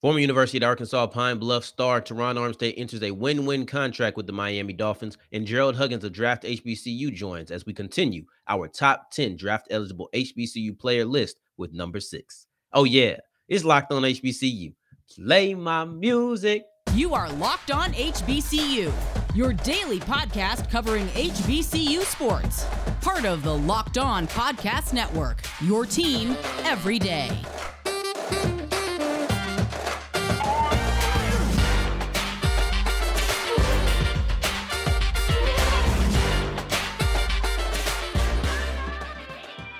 Former University of Arkansas Pine Bluff star Terron Armstead enters a win win contract with the Miami Dolphins, and Gerald Huggins of Draft HBCU joins as we continue our top 10 draft eligible HBCU player list with number six. Oh, yeah, it's locked on HBCU. Play my music. You are Locked On HBCU, your daily podcast covering HBCU sports. Part of the Locked On Podcast Network, your team every day.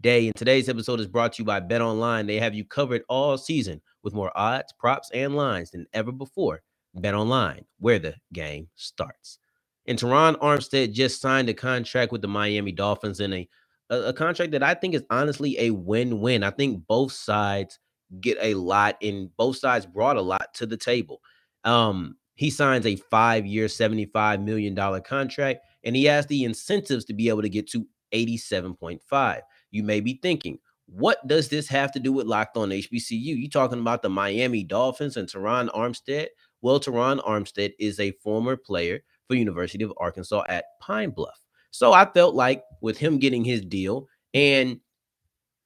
day. And today's episode is brought to you by BetOnline. They have you covered all season with more odds, props, and lines than ever before. BetOnline, where the game starts. And Terron Armstead just signed a contract with the Miami Dolphins in a, a, a contract that I think is honestly a win-win. I think both sides get a lot and both sides brought a lot to the table. Um, he signs a five-year, $75 million contract, and he has the incentives to be able to get to 87.5. You may be thinking, what does this have to do with Locked On HBCU? You talking about the Miami Dolphins and Terron Armstead? Well, Terron Armstead is a former player for University of Arkansas at Pine Bluff. So I felt like with him getting his deal and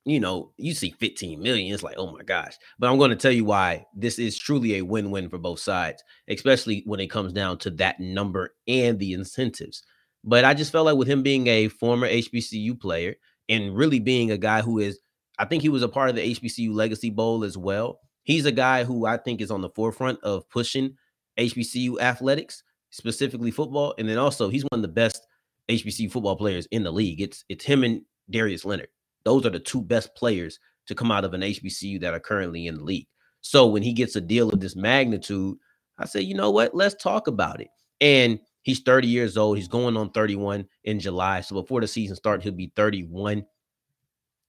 you know, you see 15 million, it's like, oh my gosh. But I'm going to tell you why this is truly a win-win for both sides, especially when it comes down to that number and the incentives. But I just felt like with him being a former HBCU player and really being a guy who is, I think he was a part of the HBCU Legacy Bowl as well. He's a guy who I think is on the forefront of pushing HBCU athletics, specifically football, and then also he's one of the best HBCU football players in the league. It's it's him and Darius Leonard. Those are the two best players to come out of an HBCU that are currently in the league. So when he gets a deal of this magnitude, I say, you know what? Let's talk about it. And He's 30 years old. He's going on 31 in July. So before the season starts, he'll be 31.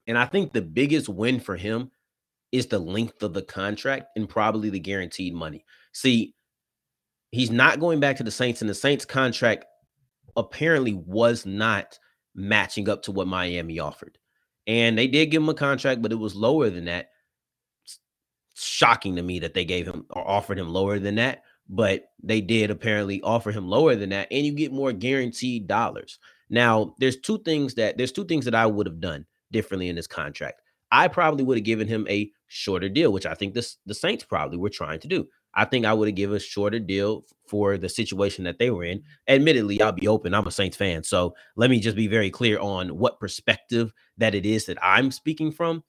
And I think the biggest win for him is the length of the contract and probably the guaranteed money. See, he's not going back to the Saints, and the Saints contract apparently was not matching up to what Miami offered. And they did give him a contract, but it was lower than that. It's shocking to me that they gave him or offered him lower than that but they did apparently offer him lower than that and you get more guaranteed dollars. Now there's two things that there's two things that i would have done differently in this contract. I probably would have given him a shorter deal which i think this the saints probably were trying to do. I think i would have given a shorter deal for the situation that they were in. Admittedly i'll be open. I'm a saints fan so let me just be very clear on what perspective that it is that i'm speaking from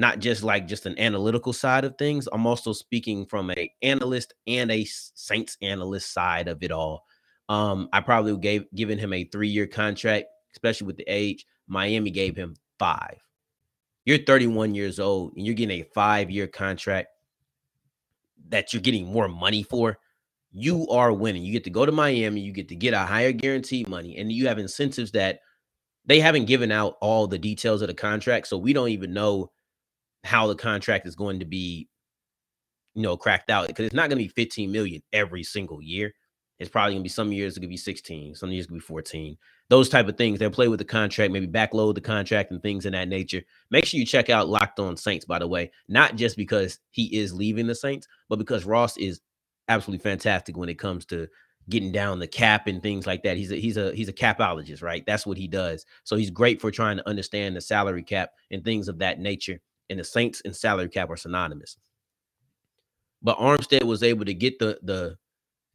not just like just an analytical side of things. I'm also speaking from a analyst and a Saints analyst side of it all. Um, I probably gave given him a three year contract, especially with the age. Miami gave him five. You're 31 years old and you're getting a five year contract that you're getting more money for. You are winning. You get to go to Miami, you get to get a higher guaranteed money, and you have incentives that they haven't given out all the details of the contract. So we don't even know how the contract is going to be, you know, cracked out because it's not going to be 15 million every single year. It's probably going to be some years it could be 16, some years it could be 14. Those type of things. They'll play with the contract, maybe backload the contract and things in that nature. Make sure you check out Locked On Saints, by the way, not just because he is leaving the Saints, but because Ross is absolutely fantastic when it comes to getting down the cap and things like that. He's a he's a he's a capologist, right? That's what he does. So he's great for trying to understand the salary cap and things of that nature and the Saints and salary cap are synonymous. But Armstead was able to get the the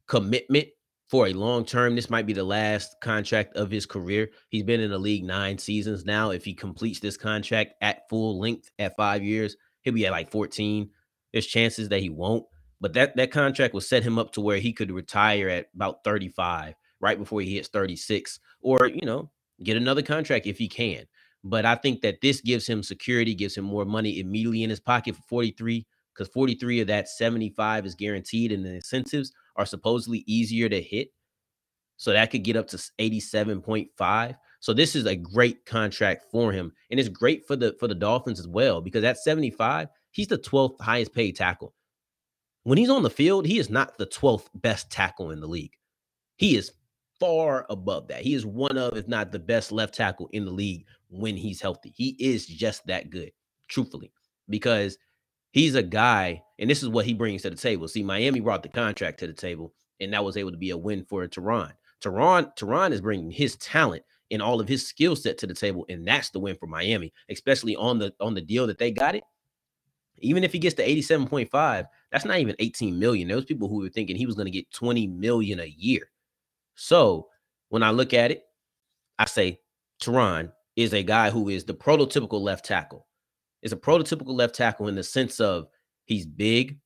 commitment for a long term. This might be the last contract of his career. He's been in the league nine seasons now. If he completes this contract at full length at five years, he'll be at like 14. There's chances that he won't, but that that contract will set him up to where he could retire at about 35, right before he hits 36, or you know, get another contract if he can. But I think that this gives him security, gives him more money immediately in his pocket for 43, because 43 of that 75 is guaranteed, and the incentives are supposedly easier to hit. So that could get up to 87.5. So this is a great contract for him. And it's great for the for the Dolphins as well, because at 75, he's the 12th highest paid tackle. When he's on the field, he is not the 12th best tackle in the league. He is far above that. He is one of, if not the best left tackle in the league when he's healthy. He is just that good, truthfully, because he's a guy, and this is what he brings to the table. See, Miami brought the contract to the table, and that was able to be a win for Terron. Terron, Terron is bringing his talent and all of his skill set to the table, and that's the win for Miami, especially on the on the deal that they got it. Even if he gets to 87.5, that's not even 18 million. Those people who were thinking he was going to get 20 million a year. So when I look at it, I say Terron is a guy who is the prototypical left tackle. Is a prototypical left tackle in the sense of he's big,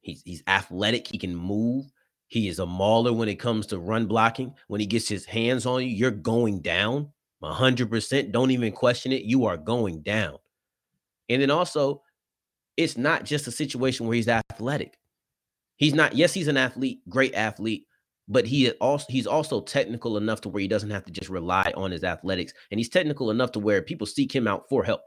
he's he's athletic, he can move, he is a mauler when it comes to run blocking. When he gets his hands on you, you're going down 100%. Don't even question it. You are going down. And then also, it's not just a situation where he's athletic. He's not, yes, he's an athlete, great athlete, but he is also he's also technical enough to where he doesn't have to just rely on his athletics. And he's technical enough to where people seek him out for help.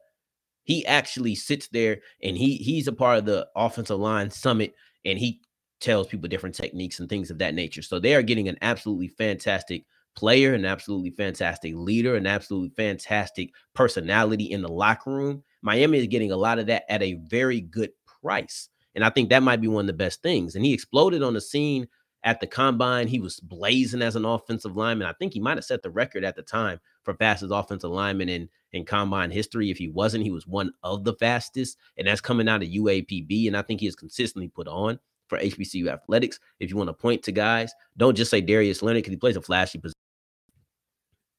He actually sits there and he he's a part of the offensive line summit and he tells people different techniques and things of that nature. So they are getting an absolutely fantastic player, an absolutely fantastic leader, an absolutely fantastic personality in the locker room. Miami is getting a lot of that at a very good price. And I think that might be one of the best things. And he exploded on the scene at the combine. He was blazing as an offensive lineman. I think he might have set the record at the time for fastest offensive lineman in, in combine history. If he wasn't, he was one of the fastest. And that's coming out of UAPB. And I think he has consistently put on for HBCU athletics. If you want to point to guys, don't just say Darius Leonard because he plays a flashy position.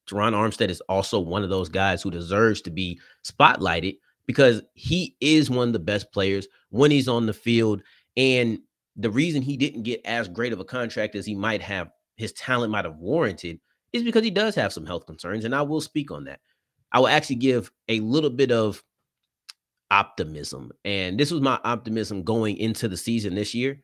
Terron Armstead is also one of those guys who deserves to be spotlighted because he is one of the best players when he's on the field. And the reason he didn't get as great of a contract as he might have, his talent might have warranted, is because he does have some health concerns. And I will speak on that. I will actually give a little bit of optimism. And this was my optimism going into the season this year.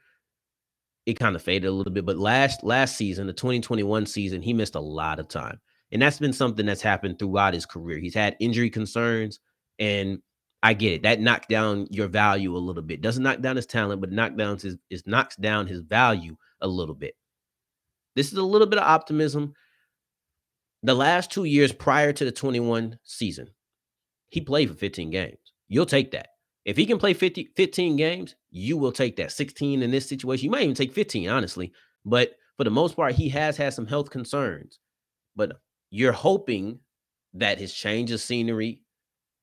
It kind of faded a little bit, but last last season, the 2021 season, he missed a lot of time. And that's been something that's happened throughout his career. He's had injury concerns and I get it. That knocked down your value a little bit. Doesn't knock down his talent, but knock down his it knocks down his value a little bit. This is a little bit of optimism. The last two years prior to the 21 season, he played for 15 games. You'll take that. If he can play 50, 15 games, you will take that. 16 in this situation. You might even take 15, honestly. But for the most part, he has had some health concerns. But you're hoping that his change of scenery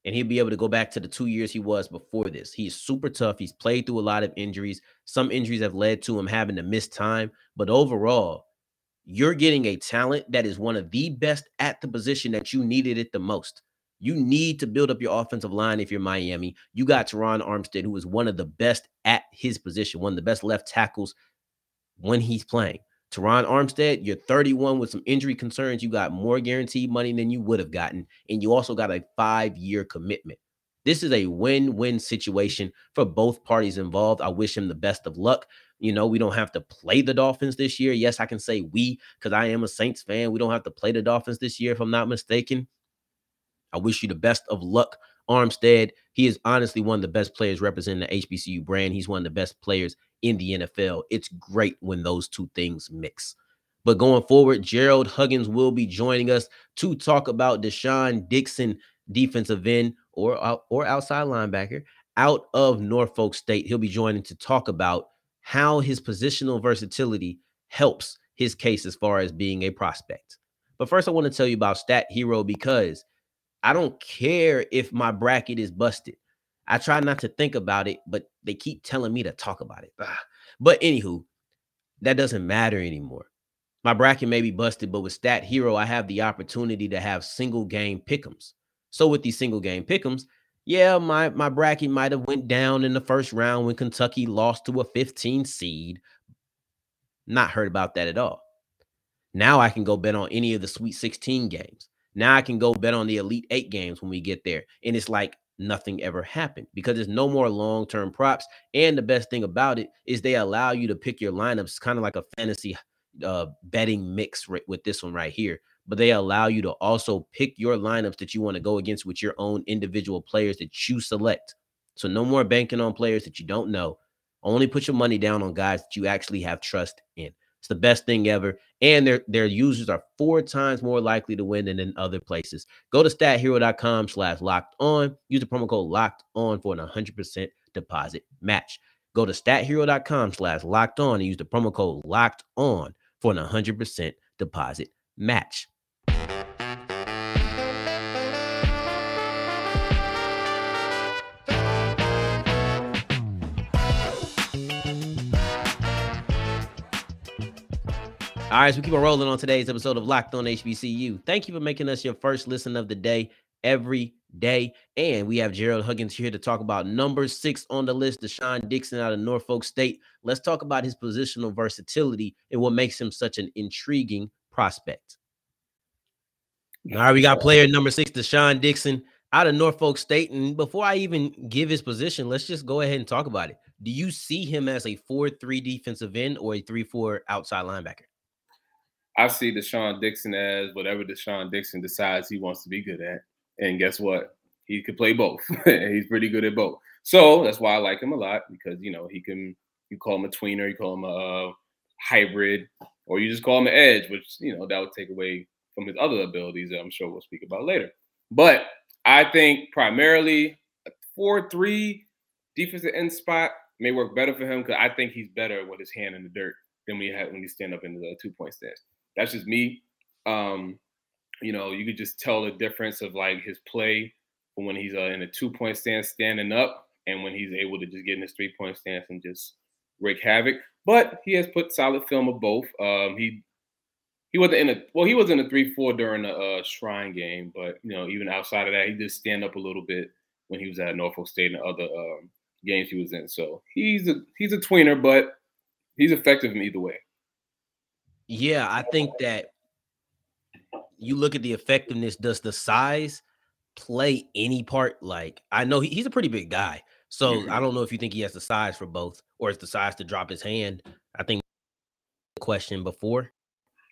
and he'll be able to go back to the two years he was before this. He's super tough. He's played through a lot of injuries. Some injuries have led to him having to miss time. But overall, you're getting a talent that is one of the best at the position that you needed it the most. You need to build up your offensive line if you're Miami. You got Terron Armstead, who is one of the best at his position, one of the best left tackles when he's playing. Terron Armstead, you're 31 with some injury concerns. You got more guaranteed money than you would have gotten. And you also got a five year commitment. This is a win win situation for both parties involved. I wish him the best of luck. You know, we don't have to play the Dolphins this year. Yes, I can say we because I am a Saints fan. We don't have to play the Dolphins this year, if I'm not mistaken. I wish you the best of luck, Armstead. He is honestly one of the best players representing the HBCU brand. He's one of the best players in the NFL. It's great when those two things mix. But going forward, Gerald Huggins will be joining us to talk about De'Shaan Dixon, defensive end or, uh, or outside linebacker out of Norfolk State. He'll be joining to talk about how his positional versatility helps his case as far as being a prospect. But first, I want to tell you about StatHero because I don't care if my bracket is busted. I try not to think about it, but they keep telling me to talk about it. Ugh. But anywho, that doesn't matter anymore. My bracket may be busted, but with StatHero, I have the opportunity to have single game pickums. So with these single game pickums, yeah, my my bracket might have went down in the first round when Kentucky lost to a 15 seed. Not heard about that at all. Now I can go bet on any of the Sweet 16 games. Now I can go bet on the Elite Eight games when we get there. And it's like nothing ever happened because there's no more long term props. And the best thing about it is they allow you to pick your lineups kind of like a fantasy uh, betting mix with this one right here. But they allow you to also pick your lineups that you want to go against with your own individual players that you select. So no more banking on players that you don't know. Only put your money down on guys that you actually have trust in. It's the best thing ever. And their their users are four times more likely to win than in other places. Go to stathero.com slash locked on. Use the promo code locked on for an 100% deposit match. Go to stathero.com slash locked on and use the promo code locked on for an 100% deposit match. All right, so we keep on rolling on today's episode of Locked On HBCU. Thank you for making us your first listen of the day every day. And we have Gerald Huggins here to talk about number six on the list, De'Shaan Dixon out of Norfolk State. Let's talk about his positional versatility and what makes him such an intriguing prospect. All right, we got player number six, De'Shaan Dixon out of Norfolk State. And before I even give his position, let's just go ahead and talk about it. Do you see him as a 4 3 defensive end or a 3 4 outside linebacker? I see De'Shaan Dixon as whatever De'Shaan Dixon decides he wants to be good at. And guess what? He could play both. He's pretty good at both. So that's why I like him a lot because you know he can. You call him a tweener, you call him a hybrid, or you just call him an edge, which you know that would take away from his other abilities that I'm sure we'll speak about later. But I think primarily a four-three defensive end spot may work better for him because I think he's better with his hand in the dirt than we had when he stand up in the two-point stance. That's just me. Um, you know, you could just tell the difference of like his play when he's uh, in a two point stance standing up and when he's able to just get in his three point stance and just wreak havoc. But he has put solid film of both. Um, he he wasn't in a well, he was in a three four during the uh, Shrine game, but you know, even outside of that, he did stand up a little bit when he was at Norfolk State and other um, games he was in. So he's a he's a tweener, but he's effective in either way. Yeah, I think that you look at the effectiveness. Does the size play any part? Like, I know he, he's a pretty big guy, so mm-hmm. I don't know if you think he has the size for both, or it's the size to drop his hand. I think question before.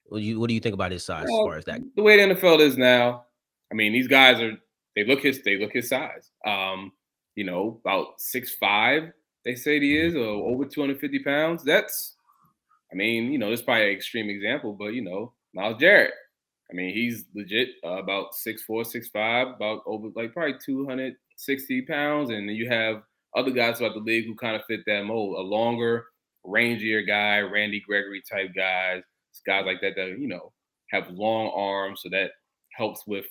What do you what do you think about his size well, as far as that? The way the NFL is now, I mean, these guys are they look his they look his size. Um, you know, about six five, they say he mm-hmm. is, or over 250 pounds. That's I mean, you know, is probably an extreme example, but you know, Myles Garrett. I mean, he's legit uh, about six four, six five, about over like probably 260 pounds. And then you have other guys throughout the league who kind of fit that mold. A longer, rangier guy, Randy Gregory type guys, guys like that that you know have long arms, so that helps with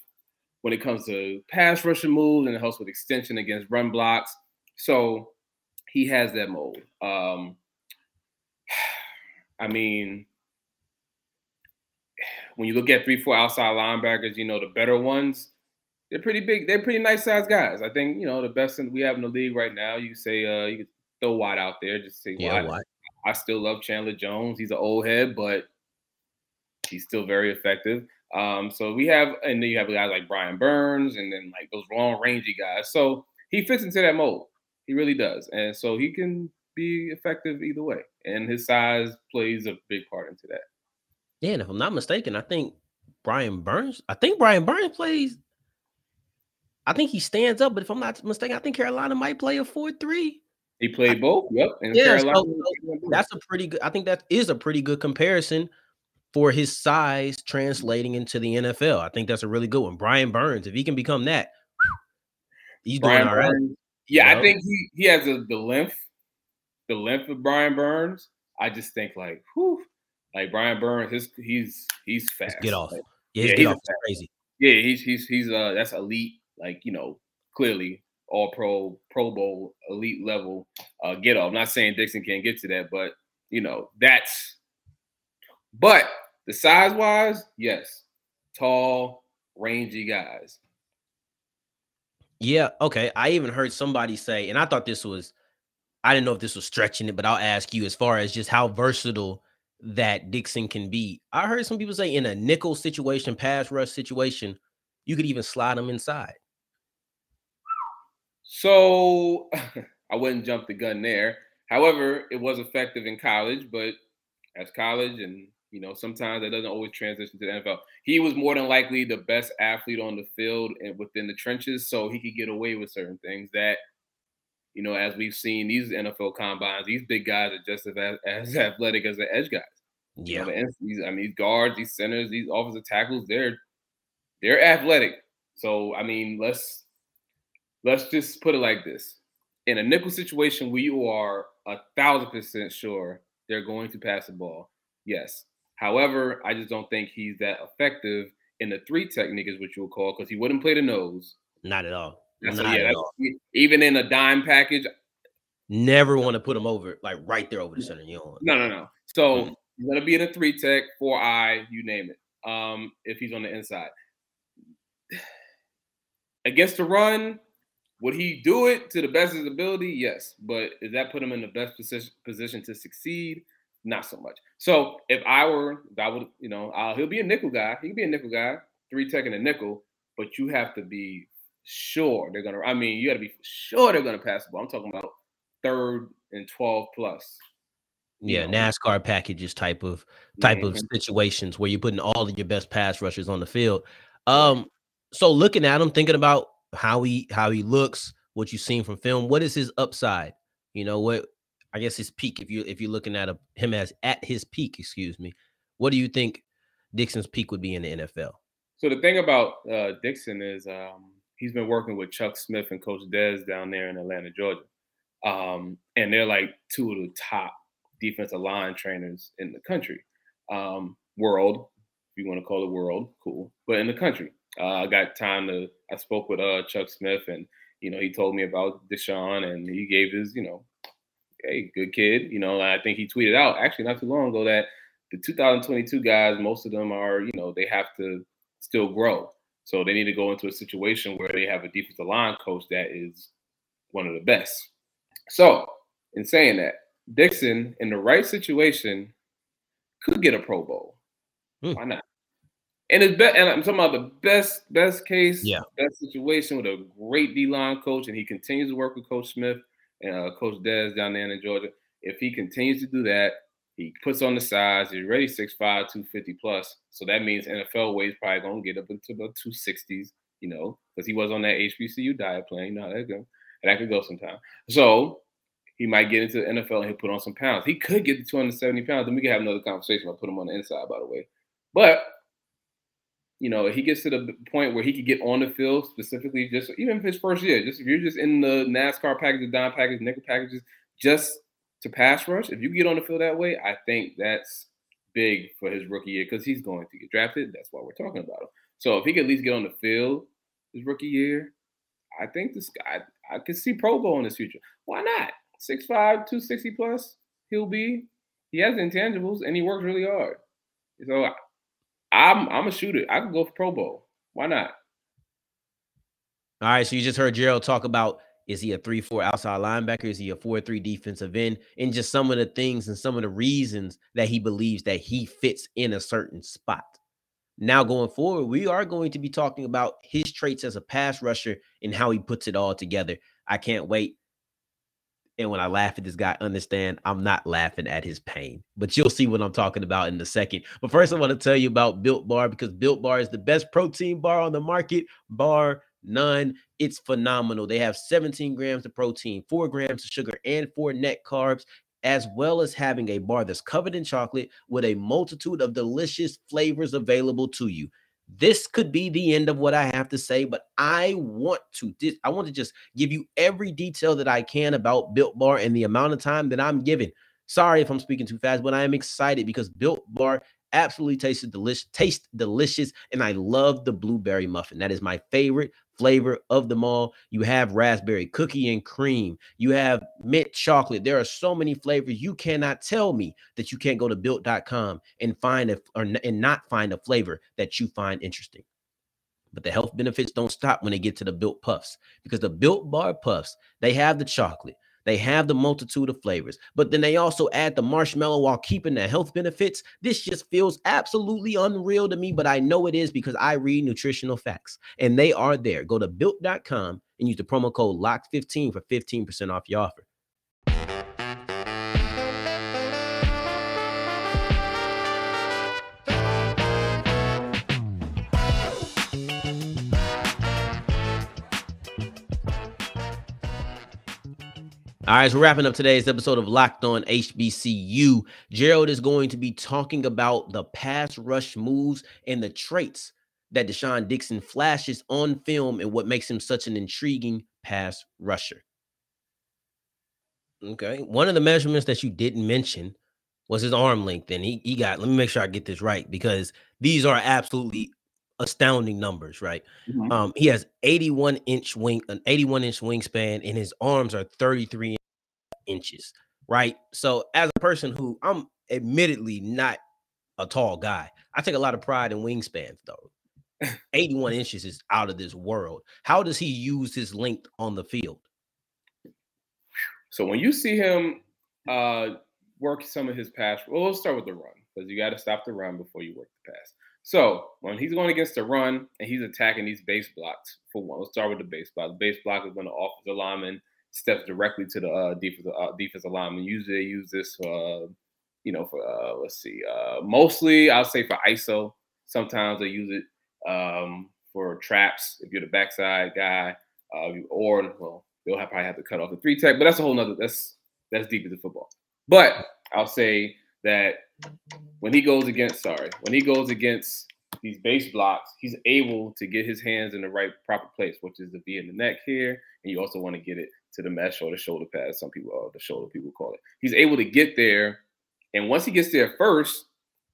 when it comes to pass rushing moves and it helps with extension against run blocks. So he has that mold. Um, I mean, when you look at three, four outside linebackers, you know, the better ones, they're pretty big. They're pretty nice sized guys. I think, you know, the best we have in the league right now, you say, uh, you could throw Watt out there, just say yeah, Watt. I still love Chandler Jones. He's an old head, but he's still very effective. Um, so we have, and then you have guys like Brian Burns and then like those long rangy guys. So he fits into that mold. He really does. And so he can be effective either way. And his size plays a big part into that. Yeah, and if I'm not mistaken, I think Brian Burns, I think Brian Burns plays. I think he stands up, but if I'm not mistaken, I think Carolina might play a 4-3. He played both. Yep. And yeah, Carolina, so, that's a pretty good. I think that is a pretty good comparison for his size translating into the NFL. I think that's a really good one. Brian Burns, if he can become that, he's Brian doing all right. Burns, yeah, you know? I think he he has a, the length the length of Brian Burns, I just think like, whew, like Brian Burns, his he's he's fast. get off. Like, yeah, yeah, get off crazy. Yeah, he's he's he's uh that's elite, like you know, clearly all pro, pro bowl, elite level uh get off. I'm not saying Dixon can't get to that, but you know, that's but the size wise, yes. Tall, rangy guys. Yeah, okay. I even heard somebody say, and I thought this was I didn't know if this was stretching it, but I'll ask you as far as just how versatile that Dixon can be. I heard some people say in a nickel situation, pass rush situation, you could even slide him inside. So I wouldn't jump the gun there. However, it was effective in college, but as college and You know, sometimes that doesn't always transition to the NFL. He was more than likely the best athlete on the field and within the trenches, so he could get away with certain things that, you know, as we've seen these NFL combines, these big guys are just as, as athletic as the edge guys. Yeah, you know, these, I mean, these guards, these centers, these offensive tackles, they're they're athletic. So I mean, let's let's just put it like this: in a nickel situation where you are a thousand percent sure they're going to pass the ball, yes. However, I just don't think he's that effective in the three technique, is what you would call, because he wouldn't play the nose. Not at all. Not so, yeah, at all. Even in a dime package, never want to put him over like right there over the center. You know, no, no, no. So mm-hmm. he's gonna be in a three tech, four eye, you name it. Um, if he's on the inside against the run, would he do it to the best of his ability? Yes. But does that put him in the best position position to succeed? Not so much. So if I were, if I would, you know, uh, he'll be a nickel guy. He can be a nickel guy, three tech and a nickel, but you have to be sure they're gonna. I mean, you got to be sure they're gonna pass the ball. I'm talking about third and twelve plus. Yeah, know. NASCAR packages type of type mm-hmm. of situations where you're putting all of your best pass rushers on the field. Um, so looking at him, thinking about how he how he looks, what you've seen from film, what is his upside? You know what? I guess his peak. If you if you're looking at a, him as at his peak, excuse me, what do you think Dixon's peak would be in the NFL? So the thing about uh, Dixon is um, he's been working with Chuck Smith and Coach Dez down there in Atlanta, Georgia, um, and they're like two of the top defensive line trainers in the country, um, world, if you want to call it world, cool, but in the country. Uh, I got time to. I spoke with uh, Chuck Smith, and you know he told me about De'Shaan, and he gave his you know, hey, good kid. You know, I think he tweeted out actually not too long ago that the 2022 guys, most of them are you know they have to still grow, so they need to go into a situation where they have a defensive line coach that is one of the best. So, in saying that, Dixon in the right situation could get a Pro Bowl. Hmm. Why not? And it's be- and I'm talking about the best best case, yeah, best situation with a great D line coach, and he continues to work with Coach Smith and uh, Coach Dez down there in Georgia. If he continues to do that, he puts on the size. He's already 6'5", 250 plus. So that means NFL weight is probably gonna get up into the 260s, you know, because he was on that HBCU diet plan. You know that go. And that could go sometime. So he might get into the NFL and he'll put on some pounds. He could get to 270 pounds. Then we can have another conversation about put him on the inside, by the way. But you know, he gets to the point where he could get on the field specifically, just even if his first year, just if you're just in the NASCAR package, the dime package, nickel packages, just to pass rush, if you get on the field that way, I think that's big for his rookie year because he's going to get drafted. That's why we're talking about him. So if he could at least get on the field his rookie year, I think this guy, I could see Pro Bowl in his future. Why not? 6'5, 260 plus, he'll be. He has intangibles and he works really hard. So I'm I'm a shooter. I could go for Pro Bowl. Why not? All right. So you just heard Gerald talk about is he a three four outside linebacker? Is he a four three defensive end? And just some of the things and some of the reasons that he believes that he fits in a certain spot. Now going forward, we are going to be talking about his traits as a pass rusher and how he puts it all together. I can't wait and when I laugh at this guy, understand I'm not laughing at his pain. But you'll see what I'm talking about in a second. But first, I want to tell you about Built Bar because Built Bar is the best protein bar on the market, bar none. It's phenomenal. They have 17 grams of protein, four grams of sugar, and four net carbs as well as having a bar that's covered in chocolate with a multitude of delicious flavors available to you this could be the end of what I have to say, but I want to I want to just give you every detail that I can about Built Bar and the amount of time that I'm given. Sorry if I'm speaking too fast, but I am excited because Built Bar absolutely tasted delicious, taste delicious, and I love the blueberry muffin. That is my favorite flavor of them all. You have raspberry cookie and cream. You have mint chocolate. There are so many flavors. You cannot tell me that you can't go to built.com and find a or and not find a flavor that you find interesting. But the health benefits don't stop when they get to the built puffs because the built bar puffs, they have the chocolate, they have the multitude of flavors, but then they also add the marshmallow while keeping the health benefits. This just feels absolutely unreal to me, but I know it is because I read nutritional facts and they are there. Go to built.com and use the promo code LOCK15 for 15% off your offer. All right, so wrapping up today's episode of Locked On HBCU, Gerald is going to be talking about the pass rush moves and the traits that De'Shaan Dixon flashes on film and what makes him such an intriguing pass rusher. Okay, one of the measurements that you didn't mention was his arm length, and he, he got. Let me make sure I get this right because these are absolutely astounding numbers, right? Mm-hmm. Um, he has 81 inch wing, an 81 inch wingspan, and his arms are 33 inches, right? So, as a person who I'm admittedly not a tall guy, I take a lot of pride in wingspans, though. 81 inches is out of this world. How does he use his length on the field? So when you see him uh, work some of his pass, well, let's start with the run because you got to stop the run before you work the pass. So when he's going against the run and he's attacking these base blocks, for one, let's start with the base block. The base block is when the offensive lineman steps directly to the uh, defensive uh, defensive lineman. Usually they use this for, uh, you know, for uh, let's see, uh, mostly I'll say for ISO. Sometimes they use it um, for traps if you're the backside guy, uh, or well, they'll have, probably have to cut off the three tech, but that's a whole nother. That's that's deep into football. But I'll say that when he goes against, sorry, when he goes against these base blocks, he's able to get his hands in the right proper place, which is to be in the neck here, and you also want to get it to the mesh or the shoulder pad. Some people, or the shoulder people call it. He's able to get there, and once he gets there first,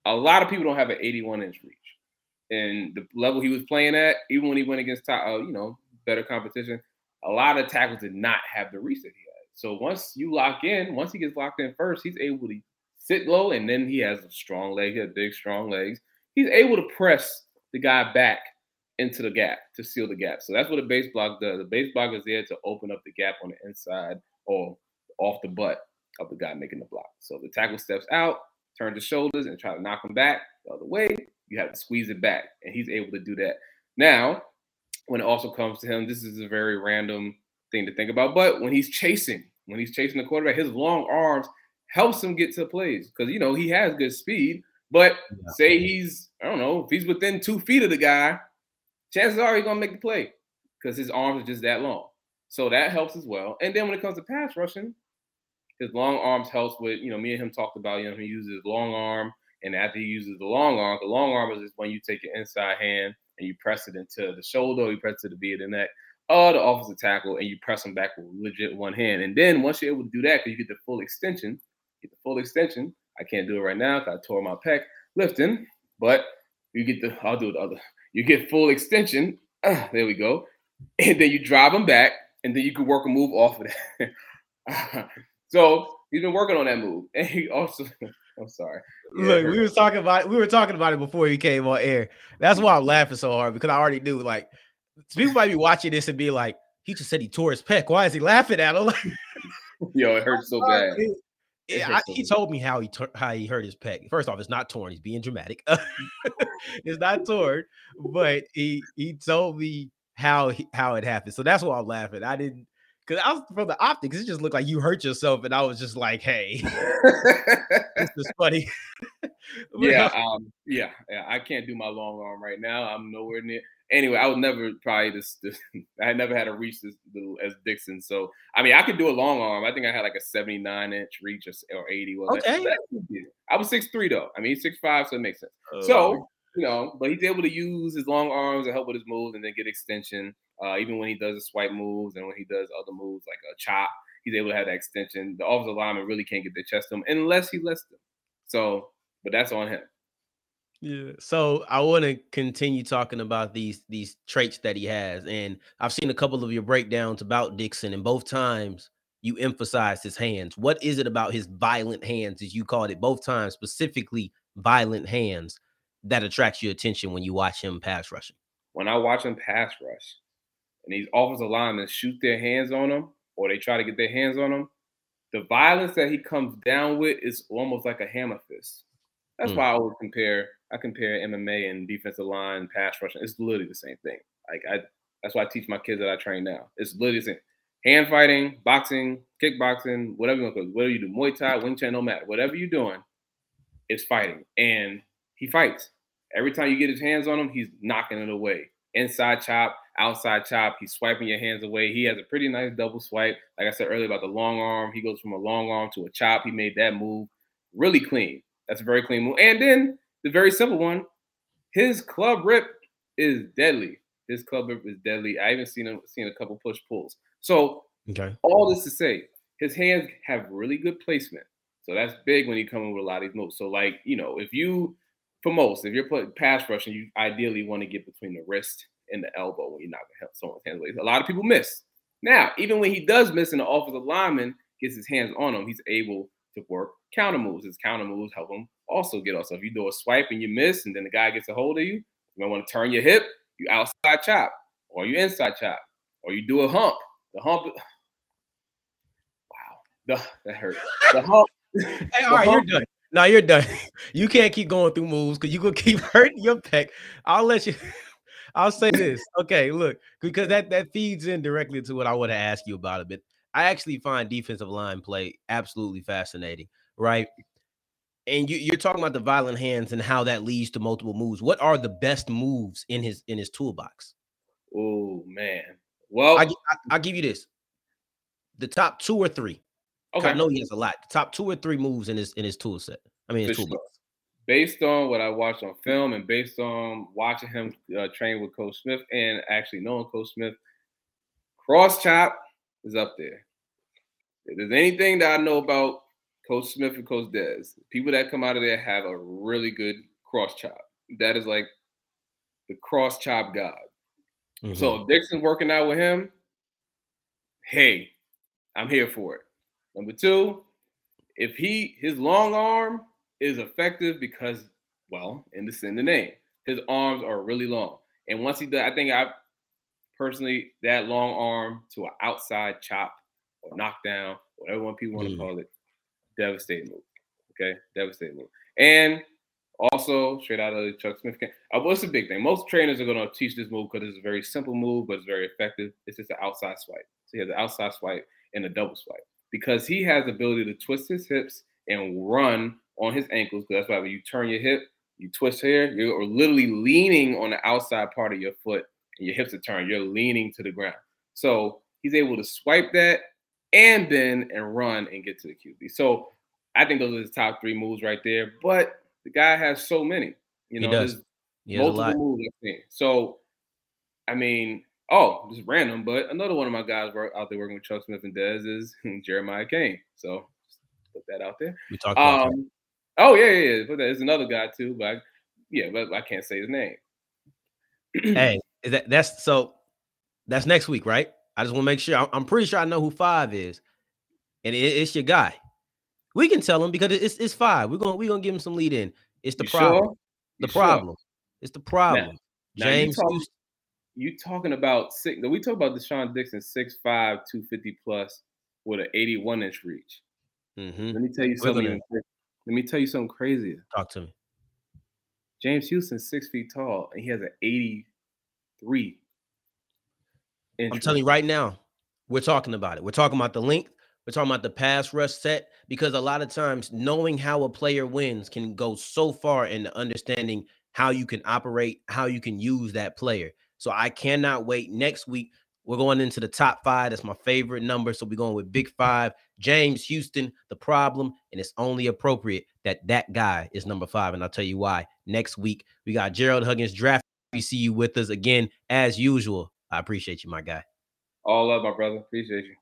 a lot of people don't have an 81 inch reach. And the level he was playing at, even when he went against uh, you know, better competition, a lot of tackles did not have the reach that he had. So once you lock in, once he gets locked in first, he's able to sit low, and then he has a strong leg, he has big, strong legs. He's able to press the guy back into the gap to seal the gap. So that's what a base block does. The base block is there to open up the gap on the inside or off the butt of the guy making the block. So the tackle steps out, turns his shoulders, and try to knock him back the other way. You have to squeeze it back, and he's able to do that. Now, when it also comes to him, this is a very random thing to think about. But when he's chasing, when he's chasing the quarterback, his long arms helps him get to plays because you know he has good speed. But say he's, I don't know, if he's within two feet of the guy, chances are he's gonna make the play because his arms are just that long. So that helps as well. And then when it comes to pass rushing, his long arms helps with, you know, me and him talked about, you know, he uses his long arm, and after he uses the long arm, the long arm is just when you take your inside hand and you press it into the shoulder, you press it to be the neck, or the offensive tackle, and you press them back with legit one hand. And then once you're able to do that, because you get the full extension, get the full extension. I can't do it right now because I tore my pec lifting, but you get the I'll do the other. You get full extension. Uh, there we go. And then you drive them back, and then you can work a move off of that. so he's been working on that move. And he also I'm sorry. Yeah, Look, we were talking about we were talking about it before he came on air. That's why I'm laughing so hard because I already knew like people might be watching this and be like, he just said he tore his pec. Why is he laughing at him? Yo, it hurts so bad. Yeah, I, he told me how he how he hurt his pec. First off, it's not torn. He's being dramatic. it's not torn, but he he told me how he, how it happened. So that's why I'm laughing. I didn't because I was from the optics. It just looked like you hurt yourself, and I was just like, "Hey, this is funny." yeah, um, yeah, yeah. I can't do my long arm right now. I'm nowhere near anyway, I was never probably this, this I never had a reach this little as Dixon. So I mean, I could do a long arm. I think I had like a 79 inch reach or, or 80. Well, okay. That, that, I was six three though. I mean, six five, so it makes sense. so oh. you know, but he's able to use his long arms to help with his moves and then get extension. Uh, even when he does the swipe moves and when he does other moves like a chop, he's able to have that extension. The offensive lineman really can't get their chest to him unless he lets them. So, but that's on him. Yeah. So I want to continue talking about these these traits that he has, and I've seen a couple of your breakdowns about Dixon, and both times you emphasize his hands. What is it about his violent hands, as you called it, both times specifically violent hands, that attracts your attention when you watch him pass rushing? When I watch him pass rush, and these offensive linemen shoot their hands on him, or they try to get their hands on him, the violence that he comes down with is almost like a hammer fist. That's mm. why I would compare I compare MMA and defensive line, pass rushing. It's literally the same thing. Like I, that's why I teach my kids that I train now. It's literally the same. Hand fighting, boxing, kickboxing, whatever you want to whatever you do, Muay Thai, Wing Chun, no matter, whatever you're doing, it's fighting. And he fights. Every time you get his hands on him, he's knocking it away. inside chop, outside chop. He's swiping your hands away. He has a pretty nice double swipe. Like I said earlier about the long arm, he goes from a long arm to a chop. He made that move really clean. That's a very clean move. And then the very simple one, his club rip is deadly. His club rip is deadly. I even seen him seen a couple push pulls. So okay. all this to say, his hands have really good placement. So that's big when you come in with a lot of these moves. So like, you know, if you for most, if you're putting pass rushing, you ideally want to get between the wrist and the elbow when you're help someone's hands away. A lot of people miss. Now, even when he does miss and the offensive lineman gets his hands on him, he's able to work counter moves. His counter moves help him also get off. So if you do a swipe and you miss, and then the guy gets a hold of you, you might want to turn your hip, you outside chop, or you inside chop, or you do a hump. The hump. Wow, the, that hurt. The hump. hey, all right, hump, you're done. No, you're done. You can't keep going through moves because you gonna keep hurting your pec. I'll let you. I'll say this. Okay, look, because that that feeds in directly to what I want to ask you about a bit. I actually find defensive line play absolutely fascinating, right? And you, you're talking about the violent hands and how that leads to multiple moves. What are the best moves in his in his toolbox? Oh man. Well, I, I, will give you this: the top two or three. Okay, I know he has a lot. The top two or three moves in his in his tool set. I mean, his toolbox. Sure. Based on what I watched on film and based on watching him uh, train with Coach Smith and actually knowing Coach Smith, cross chop is up there. If there's anything that I know about Coach Smith and Coach Des, people that come out of there have a really good cross chop. That is like the cross chop god. Mm-hmm. So if Dixon's working out with him, hey, I'm here for it. Number two, if he his long arm is effective because, well, in the in the name, his arms are really long. And once he does, I think I personally that long arm to an outside chop or knockdown, whatever one people want to mm. call it, devastating move. Okay, devastating move. And also, straight out of Chuck Smith. camp. Uh, what's the big thing? Most trainers are going to teach this move because it's a very simple move, but it's very effective. It's just an outside swipe. So he has an outside swipe and a double swipe because he has the ability to twist his hips and run on his ankles. That's why when you turn your hip, you twist here, you're literally leaning on the outside part of your foot, and your hips are turned. You're leaning to the ground. So he's able to swipe that and bend and run and get to the QB. So I think those are the top three moves right there. But the guy has so many. You know, he does. He multiple moves. So, I mean, oh, just random, but another one of my guys out there working with Chuck Smith and Dez is Jeremiah Kane. So put that out there. We talked about um, Oh yeah, yeah, yeah. But there's another guy too, but I, yeah, but I can't say his name. hey, is that that's so that's next week, right? I just want to make sure. I'm pretty sure I know who five is, and it, it's your guy. We can tell him because it's it's five. We're gonna we're gonna give him some lead in. It's the you problem. Sure? The problem. Sure? It's the problem. Now, James. Now you, talk, you, talking about six? We talk about De'Shaan Dixon, 6'5", 250 plus, with an 81 inch reach. Mm-hmm. Let me tell you something. Let me tell you something crazy. Talk to me. James Houston, six feet tall, and he has an 83 I'm telling you right now, we're talking about it. We're talking about the length. We're talking about the pass rush set because a lot of times knowing how a player wins can go so far in understanding how you can operate, how you can use that player. So I cannot wait. Next week, we're going into the top five. That's my favorite number. So we're going with Big Five, James Houston, the problem. And it's only appropriate that that guy is number five. And I'll tell you why. Next week, we got Gerald Huggins draft. We see you with us again, as usual. I appreciate you, my guy. All love, my brother. Appreciate you.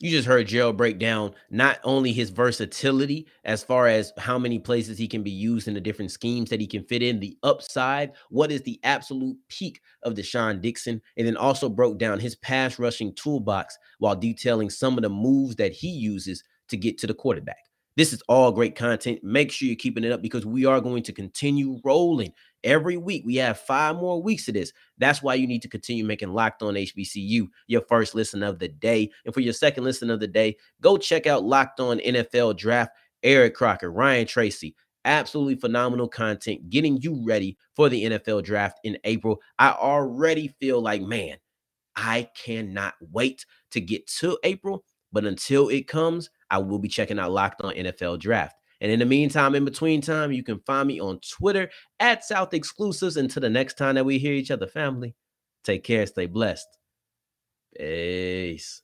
You just heard Gerald break down not only his versatility as far as how many places he can be used in the different schemes that he can fit in, the upside, what is the absolute peak of De'Shaan Dixon, and then also broke down his pass rushing toolbox while detailing some of the moves that he uses to get to the quarterback. This is all great content. Make sure you're keeping it up because we are going to continue rolling every week. We have five more weeks of this. That's why you need to continue making Locked On HBCU your first listen of the day. And for your second listen of the day, go check out Locked On NFL Draft. Eric Crocker, Ryan Tracy, absolutely phenomenal content getting you ready for the NFL draft in April. I already feel like, man, I cannot wait to get to April. But until it comes, I will be checking out Locked On NFL Draft. And in the meantime, in between time, you can find me on Twitter at South Exclusives. Until the next time that we hear each other, family, take care, stay blessed. Peace.